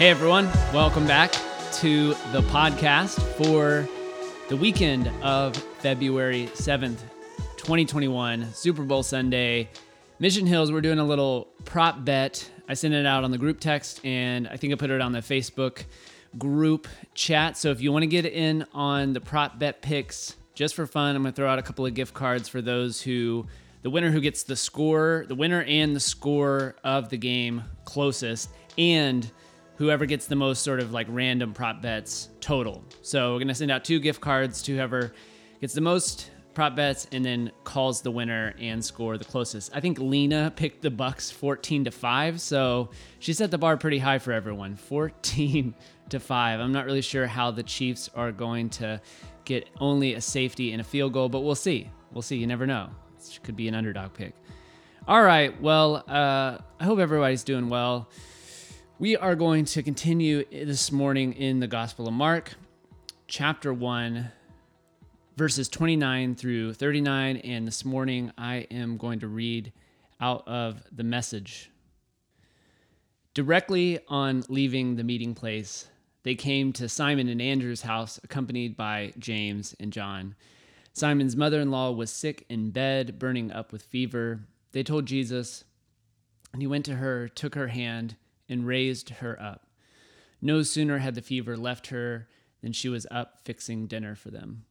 Hey everyone, welcome back to the podcast for the weekend of February 7th, 2021, Super Bowl Sunday. Mission Hills, we're doing a little prop bet. I sent it out on the group text and I think I put it on the Facebook group chat. So if you want to get in on the prop bet picks, just for fun, I'm going to throw out a couple of gift cards for those who, the winner who gets the score, the winner and the score of the game closest, and whoever gets the most sort of like random prop bets total. So we're gonna send out two gift cards to whoever gets the most prop bets and then calls the winner and score the closest. I think Lena picked the Bucks 14 to 5, so she set the bar pretty high for everyone. 14 to 5. I'm not really sure how the Chiefs are going to get only a safety and a field goal, but we'll see. We'll see. You never know. It could be an underdog pick. All right. Well, uh, I hope everybody's doing well. We are going to continue this morning in the Gospel of Mark, chapter 1, verses 29 through 39. And this morning I am going to read out of the message. Directly on leaving the meeting place, they came to Simon and Andrew's house, accompanied by James and John. Simon's mother in law was sick in bed, burning up with fever. They told Jesus, and he went to her, took her hand, and raised her up. No sooner had the fever left her than she was up fixing dinner for them.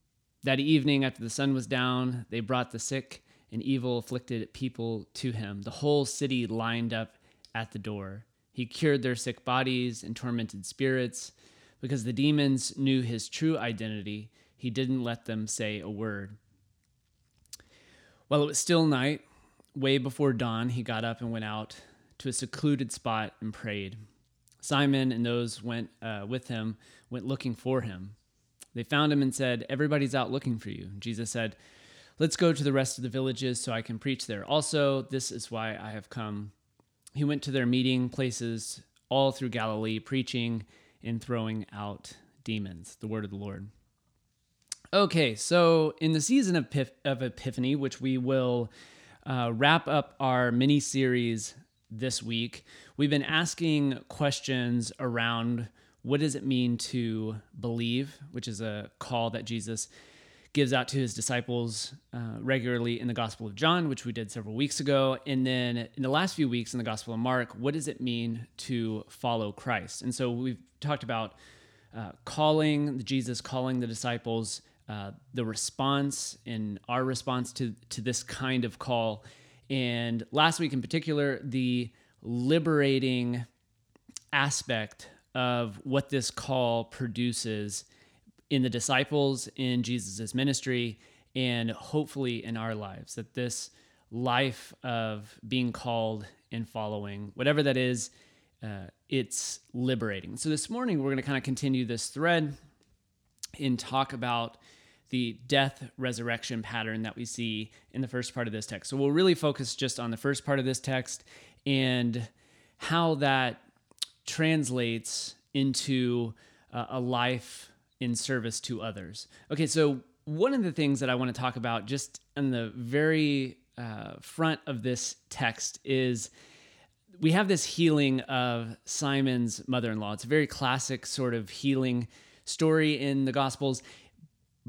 That evening, after the sun was down, they brought the sick and evil afflicted people to him. The whole city lined up at the door. He cured their sick bodies and tormented spirits. Because the demons knew his true identity, he didn't let them say a word. While it was still night, way before dawn, he got up and went out to a secluded spot and prayed. Simon and those went uh, with him went looking for him. They found him and said, "Everybody's out looking for you." Jesus said, "Let's go to the rest of the villages so I can preach there. Also, this is why I have come." He went to their meeting places all through Galilee, preaching and throwing out demons. The word of the Lord. Okay, so in the season of, of Epiphany, which we will uh, wrap up our mini series this week, we've been asking questions around what does it mean to believe, which is a call that Jesus gives out to his disciples uh, regularly in the Gospel of John, which we did several weeks ago. And then in the last few weeks in the Gospel of Mark, what does it mean to follow Christ? And so we've talked about uh, calling, Jesus calling the disciples, uh, the response and our response to, to this kind of call and last week in particular, the liberating aspect of what this call produces in the disciples, in Jesus' ministry, and hopefully in our lives. That this life of being called and following, whatever that is, uh, it's liberating. So this morning, we're going to kind of continue this thread and talk about the death resurrection pattern that we see in the first part of this text. So we'll really focus just on the first part of this text and how that translates into uh, a life in service to others. Okay, so one of the things that I want to talk about just in the very uh, front of this text is we have this healing of Simon's mother in law. It's a very classic sort of healing story in the Gospels.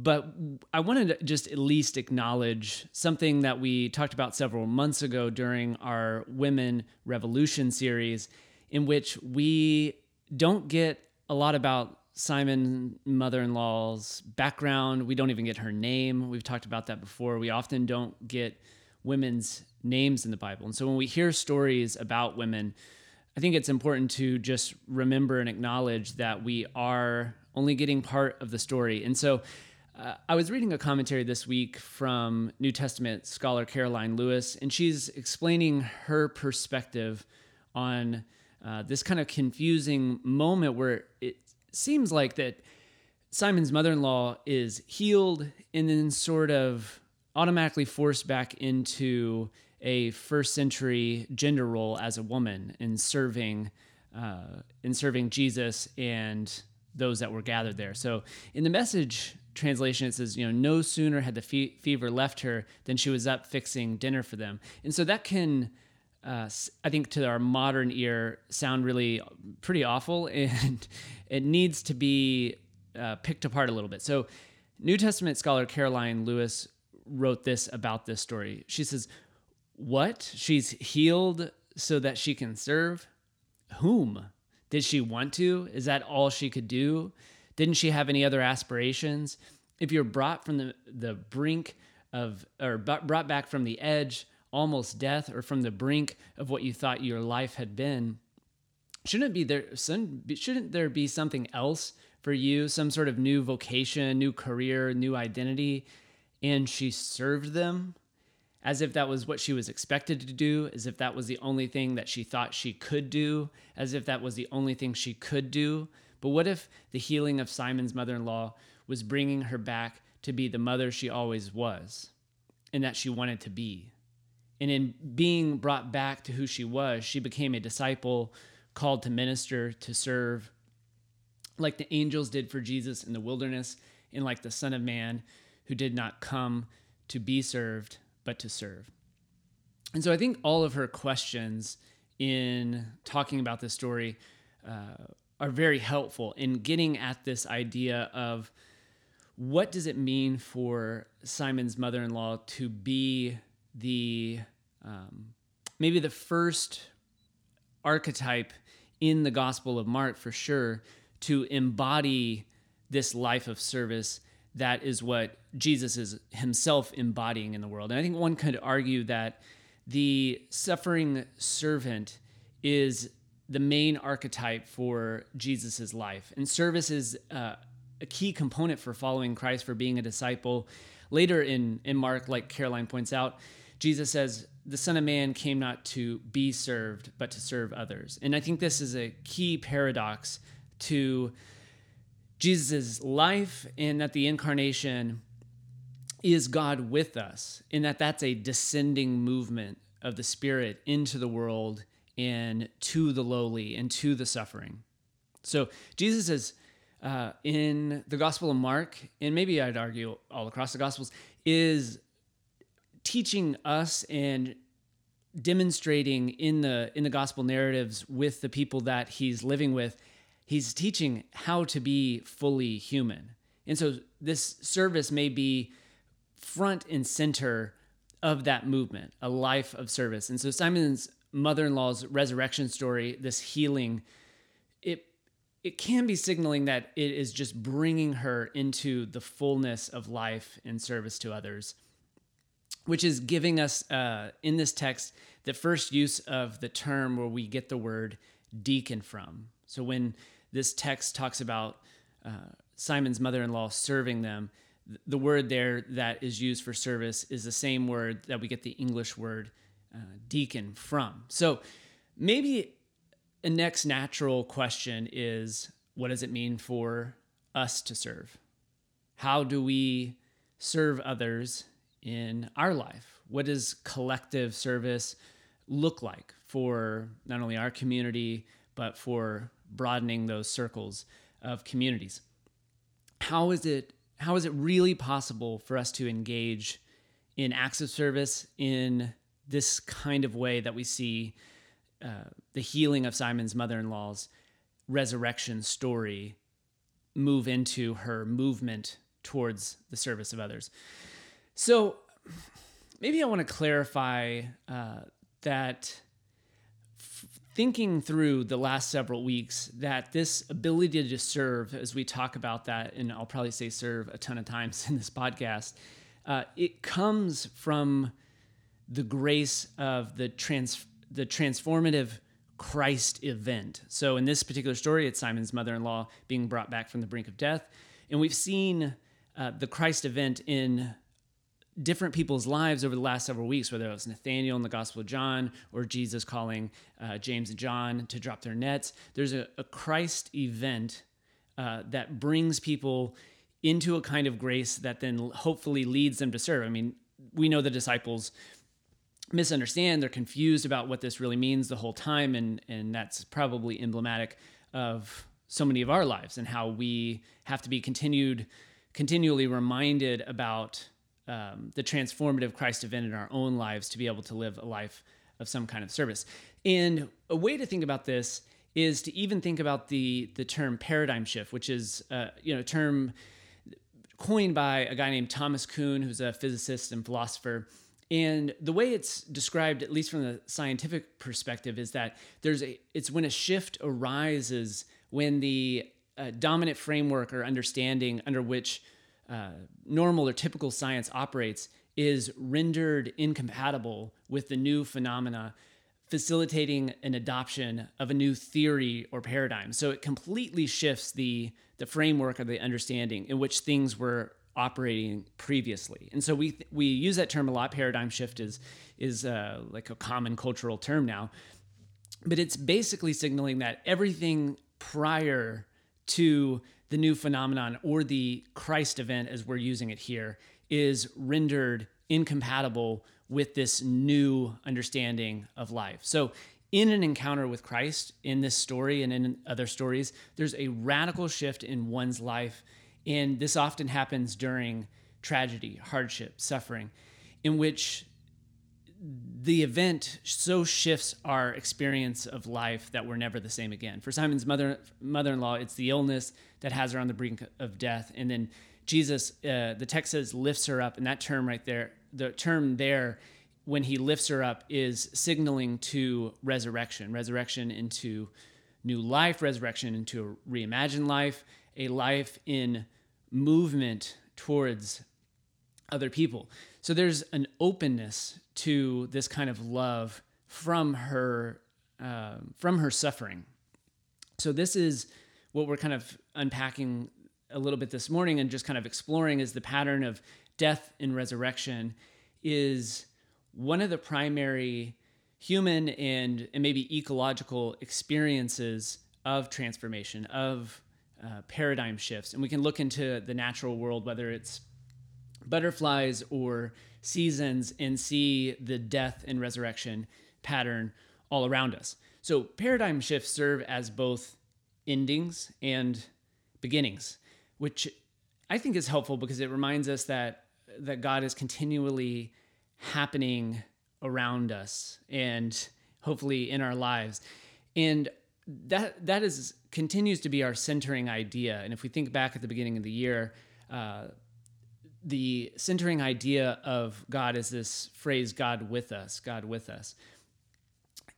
But I wanted to just at least acknowledge something that we talked about several months ago during our Women Revolution series, in which we don't get a lot about Simon mother in law's background. We don't even get her name. We've talked about that before. We often don't get women's names in the Bible. And so when we hear stories about women, I think it's important to just remember and acknowledge that we are only getting part of the story. And so uh, I was reading a commentary this week from New Testament scholar Karoline Lewis, and she's explaining her perspective on uh, this kind of confusing moment where it seems like that Simon's mother-in-law is healed and then sort of automatically forced back into a first century gender role as a woman in serving uh, in serving Jesus and those that were gathered there. So in the message translation it says you know no sooner had the fe- fever left her than she was up fixing dinner for them and so that can uh, I think to our modern ear sound really pretty awful, and it needs to be uh, picked apart a little bit. So, New Testament scholar Karoline Lewis wrote this about this story. She says, "What? She's healed so that she can serve whom? Did she want to? Is that all she could do? Didn't she have any other aspirations? If you're brought from the the brink of or brought back from the edge almost death or from the brink of what you thought your life had been shouldn't be there shouldn't there be something else for you? Some sort of new vocation new career new identity? And she served them as if that was what she was expected to do as if that was the only thing that she thought she could do as if that was the only thing she could do but what if the healing of Simon's mother-in-law was bringing her back to be the mother she always was and that she wanted to be and in being brought back to who she was, she became a disciple called to minister, to serve, like the angels did for Jesus in the wilderness, and like the Son of Man who did not come to be served, but to serve. And so I think all of her questions in talking about this story uh, are very helpful in getting at this idea of what does it mean for Simon's mother in law to be the um, maybe the first archetype in the Gospel of Mark for sure to embody this life of service that is what Jesus is himself embodying in the world. And I think one could argue that the suffering servant is the main archetype for Jesus's life. And service is uh, a key component for following Christ, for being a disciple. Later in, in Mark, like Karoline points out, Jesus says, The Son of Man came not to be served, but to serve others. And I think this is a key paradox to Jesus' life, and that the incarnation is God with us, in that that's a descending movement of the Spirit into the world and to the lowly and to the suffering. So Jesus is uh, in the Gospel of Mark, and maybe I'd argue all across the Gospels, is teaching us and demonstrating in the in the gospel narratives with the people that he's living with he's teaching how to be fully human and so this service may be front and center of that movement a life of service and so simon's mother-in-law's resurrection story this healing it it can be signaling that it is just bringing her into the fullness of life and service to others which is giving us uh, in this text the first use of the term where we get the word deacon from. So when this text talks about uh, Simon's mother in law serving them, the word there that is used for service is the same word that we get the English word uh, deacon from. So maybe a next natural question is what does it mean for us to serve? How do we serve others in our life? What does collective service look like for not only our community, but for broadening those circles of communities? How is it how is it really possible for us to engage in acts of service in this kind of way that we see uh, the healing of Simon's mother-in-law's resurrection story move into her movement towards the service of others. So maybe I want to clarify uh, that f- thinking through the last several weeks, that this ability to serve, as we talk about that, and I'll probably say serve a ton of times in this podcast, uh, it comes from the grace of the trans the transformative Christ event. So in this particular story, it's Simon's mother-in-law being brought back from the brink of death, and we've seen uh, the Christ event in different people's lives over the last several weeks, whether it was Nathaniel in the Gospel of John or Jesus calling uh, James and John to drop their nets. There's a, a Christ event uh, that brings people into a kind of grace that then hopefully leads them to serve. I mean, we know the disciples misunderstand, they're confused about what this really means the whole time, and, and that's probably emblematic of so many of our lives and how we have to be continued continually reminded about um, the transformative Christ event in our own lives to be able to live a life of some kind of service. And a way to think about this is to even think about the the term paradigm shift, which is uh, you know a term coined by a guy named Thomas Kuhn, who's a physicist and philosopher. And the way it's described, at least from the scientific perspective, is that there's a it's when a shift arises when the uh, dominant framework or understanding under which uh, normal or typical science operates is rendered incompatible with the new phenomena facilitating an adoption of a new theory or paradigm. So it completely shifts the the framework or the understanding in which things were operating previously. And so we we use that term a lot. Paradigm shift is is uh, like a common cultural term now, but it's basically signaling that everything prior to the new phenomenon or the Christ event, as we're using it here, is rendered incompatible with this new understanding of life. So, in an encounter with Christ, in this story and in other stories, there's a radical shift in one's life. And this often happens during tragedy, hardship, suffering, in which the event so shifts our experience of life that we're never the same again. For Simon's mother mother-in-law, it's the illness that has her on the brink of death, and then Jesus, uh, the text says, lifts her up, and that term right there, the term there, when he lifts her up, is signaling to resurrection, resurrection into new life, resurrection into a reimagined life, a life in movement towards other people. So there's an openness to this kind of love from her uh, from her suffering. So this is what we're kind of unpacking a little bit this morning and just kind of exploring is the pattern of death and resurrection is one of the primary human and, and maybe ecological experiences of transformation of uh, paradigm shifts and we can look into the natural world whether it's butterflies or seasons and see the death and resurrection pattern all around us. So, paradigm shifts serve as both endings and beginnings, which I think is helpful because it reminds us that that God is continually happening around us and hopefully in our lives. And that that is continues to be our centering idea. And if we think back at the beginning of the year, uh, the centering idea of God is this phrase, God with us, God with us.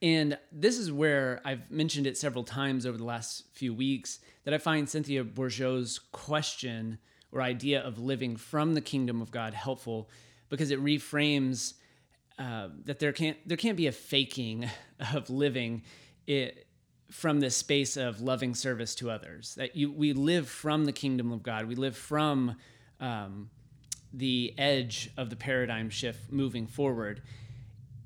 And this is where I've mentioned it several times over the last few weeks that I find Cynthia Bourgeault's question or idea of living from the kingdom of God helpful because it reframes uh, that there can't there can't be a faking of living it from this space of loving service to others. That you we live from the kingdom of God. We live from um, the edge of the paradigm shift moving forward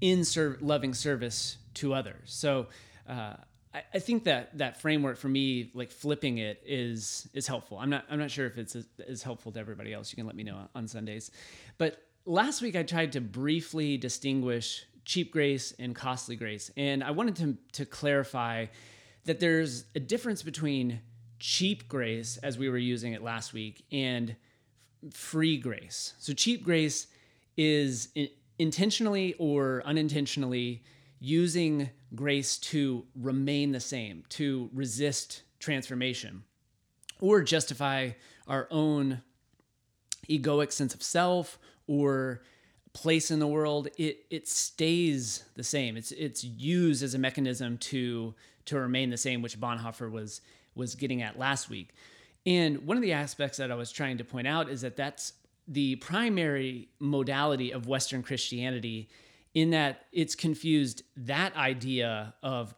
in ser- loving service to others. So uh, I, I, think that that framework for me, like flipping it, is is helpful. I'm not I'm not sure if it's as, as helpful to everybody else. You can let me know on Sundays. But last week I tried to briefly distinguish cheap grace and costly grace, and I wanted to to clarify that there's a difference between cheap grace as we were using it last week and free grace. So cheap grace is intentionally or unintentionally using grace to remain the same, to resist transformation, or justify our own egoic sense of self or place in the world. It it stays the same. It's it's used as a mechanism to to remain the same, which Bonhoeffer was was getting at last week. And one of the aspects that I was trying to point out is that that's the primary modality of Western Christianity, in that it's confused that idea of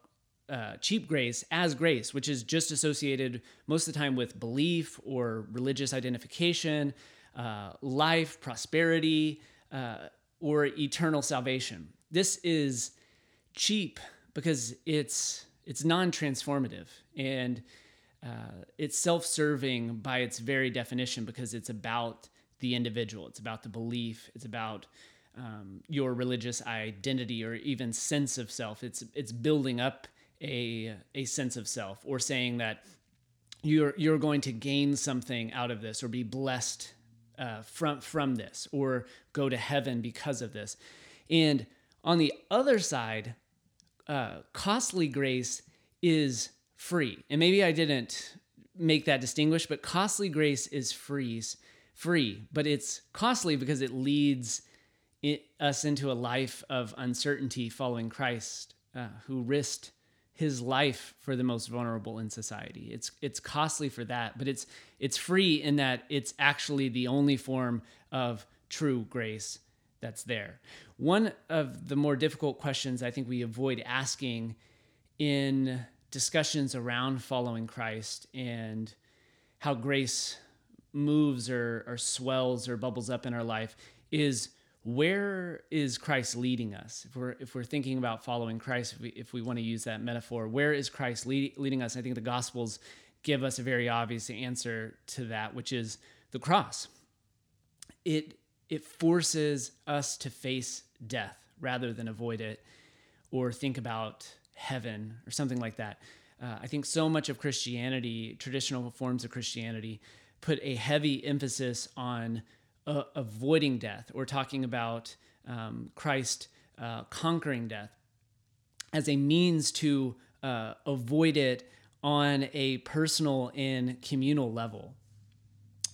uh, cheap grace as grace, which is just associated most of the time with belief or religious identification, uh, life, prosperity, uh, or eternal salvation. This is cheap because it's it's non-transformative and uh, it's self-serving by its very definition because it's about the individual. It's about the belief. It's about um, your religious identity or even sense of self. It's it's building up a a sense of self or saying that you're you're going to gain something out of this or be blessed uh, from from this or go to heaven because of this. And On the other side, uh, costly grace is free. And maybe I didn't make that distinguish, but costly grace is free, free, but it's costly because it leads it, us into a life of uncertainty following Christ, uh, who risked his life for the most vulnerable in society. It's it's costly for that, but it's it's free in that it's actually the only form of true grace that's there. One of the more difficult questions I think we avoid asking in discussions around following Christ and how grace moves or, or swells or bubbles up in our life is where is Christ leading us? If we're if we're thinking about following Christ, if we, if we want to use that metaphor, where is Christ lead, leading us? I think the Gospels give us a very obvious answer to that, which is the cross. It it forces us to face death rather than avoid it or think about heaven or something like that. Uh, I think so much of Christianity, traditional forms of Christianity, put a heavy emphasis on uh, avoiding death or talking about um, Christ uh, conquering death as a means to uh, avoid it on a personal and communal level.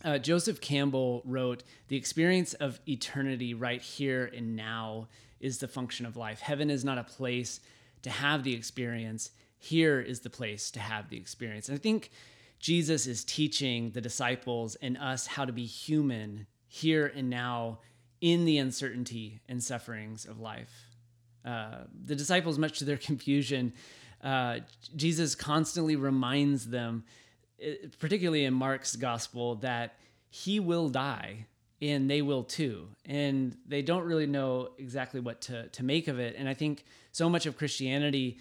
Uh, Joseph Campbell wrote, The experience of eternity right here and now is the function of life. Heaven is not a place to have the experience, here is the place to have the experience. And I think Jesus is teaching the disciples and us how to be human here and now in the uncertainty and sufferings of life. Uh, the disciples, much to their confusion, uh, Jesus constantly reminds them, uh, particularly in Mark's gospel, that he will die and they will too. And they don't really know exactly what to, to make of it. And I think so much of Christianity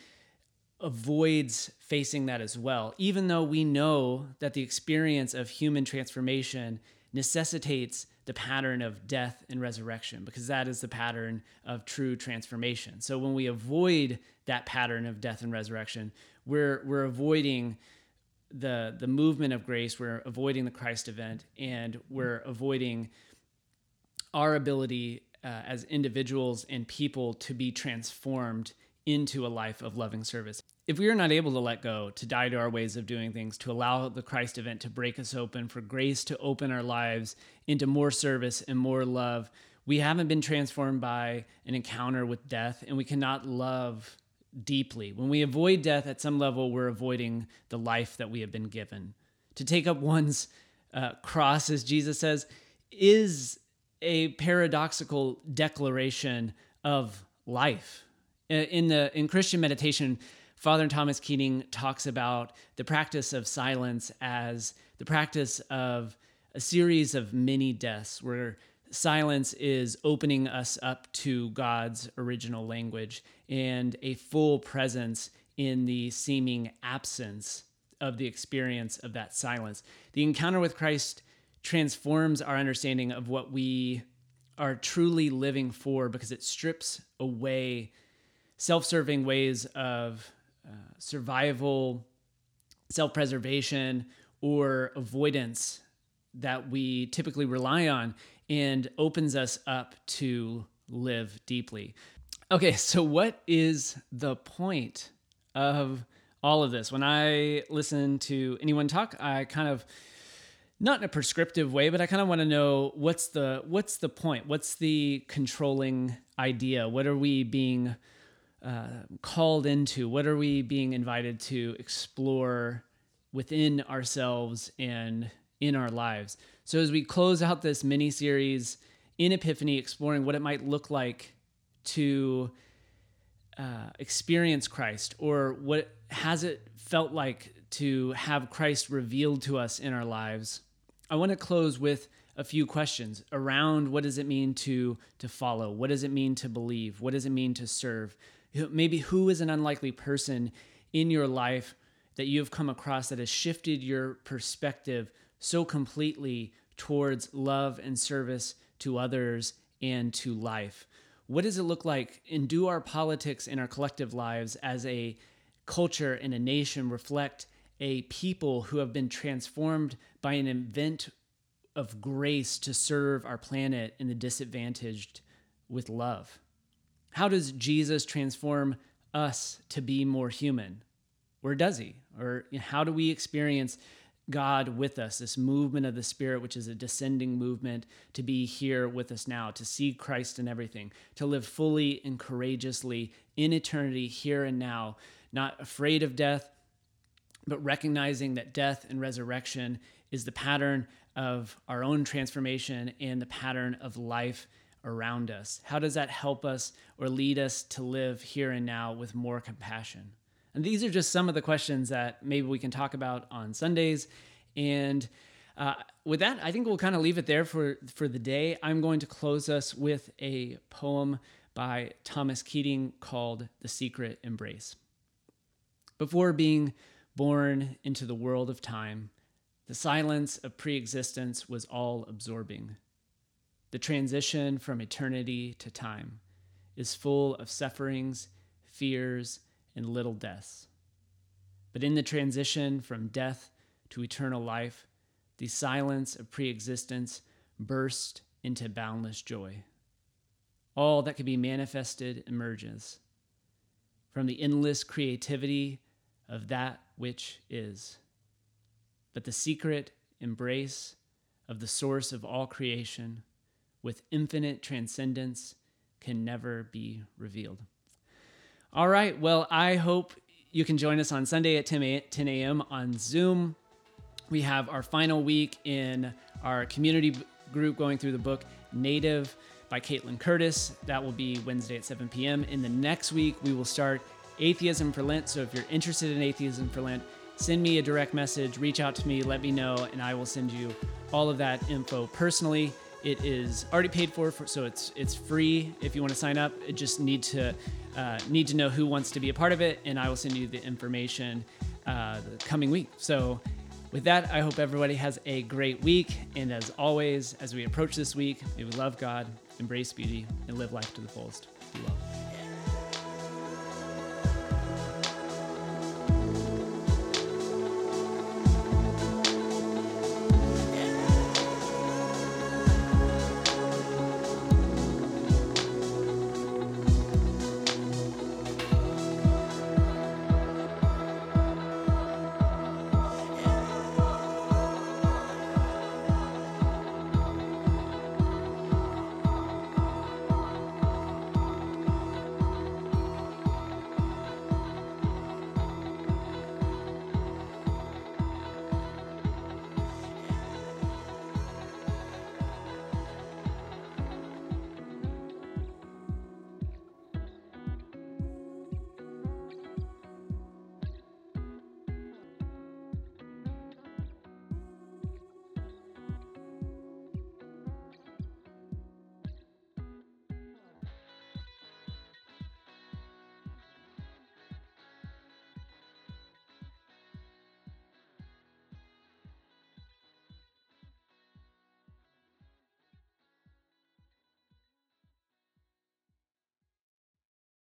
avoids facing that as well, even though we know that the experience of human transformation necessitates the pattern of death and resurrection because that is the pattern of true transformation. So when we avoid that pattern of death and resurrection, we're we're avoiding the the movement of grace, we're avoiding the Christ event and we're avoiding our ability uh, as individuals and people to be transformed into a life of loving service. If we are not able to let go, to die to our ways of doing things, to allow the Christ event to break us open, for grace to open our lives into more service and more love, we haven't been transformed by an encounter with death, and we cannot love deeply. When we avoid death at some level, we're avoiding the life that we have been given. To take up one's uh, cross, as Jesus says, is a paradoxical declaration of life. In the in Christian meditation, Father Thomas Keating talks about the practice of silence as the practice of a series of mini deaths where silence is opening us up to God's original language and a full presence in the seeming absence of the experience of that silence. The encounter with Christ transforms our understanding of what we are truly living for because it strips away self serving ways of uh, survival, self preservation, or avoidance that we typically rely on and opens us up to live deeply. Okay, so what is the point of all of this? When I listen to anyone talk, I kind of not in a prescriptive way, but I kind of want to know what's the what's the point? What's the controlling idea? What are we being uh, called into? What are we being invited to explore within ourselves and in our lives? So as we close out this mini series in Epiphany, exploring what it might look like to uh, experience Christ, or what has it felt like to have Christ revealed to us in our lives I want to close with a few questions around what does it mean to to follow? What does it mean to believe? What does it mean to serve? Maybe who is an unlikely person in your life that you have come across that has shifted your perspective so completely towards love and service to others and to life? What does it look like and do our politics and our collective lives as a culture and a nation reflect a people who have been transformed by an event of grace to serve our planet and the disadvantaged with love. How does Jesus transform us to be more human? Or does he? Or how do we experience God with us, this movement of the Spirit, which is a descending movement, to be here with us now, to see Christ in everything, to live fully and courageously in eternity, here and now, not afraid of death, but recognizing that death and resurrection is the pattern of our own transformation and the pattern of life around us. How does that help us or lead us to live here and now with more compassion? And these are just some of the questions that maybe we can talk about on Sundays. And uh, with that, I think we'll kind of leave it there for, for the day. I'm going to close us with a poem by Thomas Keating called The Secret Embrace. Before being born into the world of time, the silence of preexistence was all absorbing. The transition from eternity to time is full of sufferings, fears, and little deaths. But in the transition from death to eternal life, the silence of preexistence burst into boundless joy. All that can be manifested emerges from the endless creativity of that which is. But the secret embrace of the source of all creation with infinite transcendence can never be revealed. All right. Well, I hope you can join us on Sunday at 10 a.m. on Zoom. We have our final week in our community group going through the book Native by Kaitlin Curtice. That will be Wednesday at 7 p.m. In the next week, we will start Atheism for Lent. So if you're interested in Atheism for Lent, send me a direct message, reach out to me, let me know, and I will send you all of that info personally. It is already paid for, for so it's it's free if you want to sign up. It just need to uh, need to know who wants to be a part of it, and I will send you the information uh, the coming week. So, with that, I hope everybody has a great week. And as always, as we approach this week, may we love God, embrace beauty, and live life to the fullest. Be well.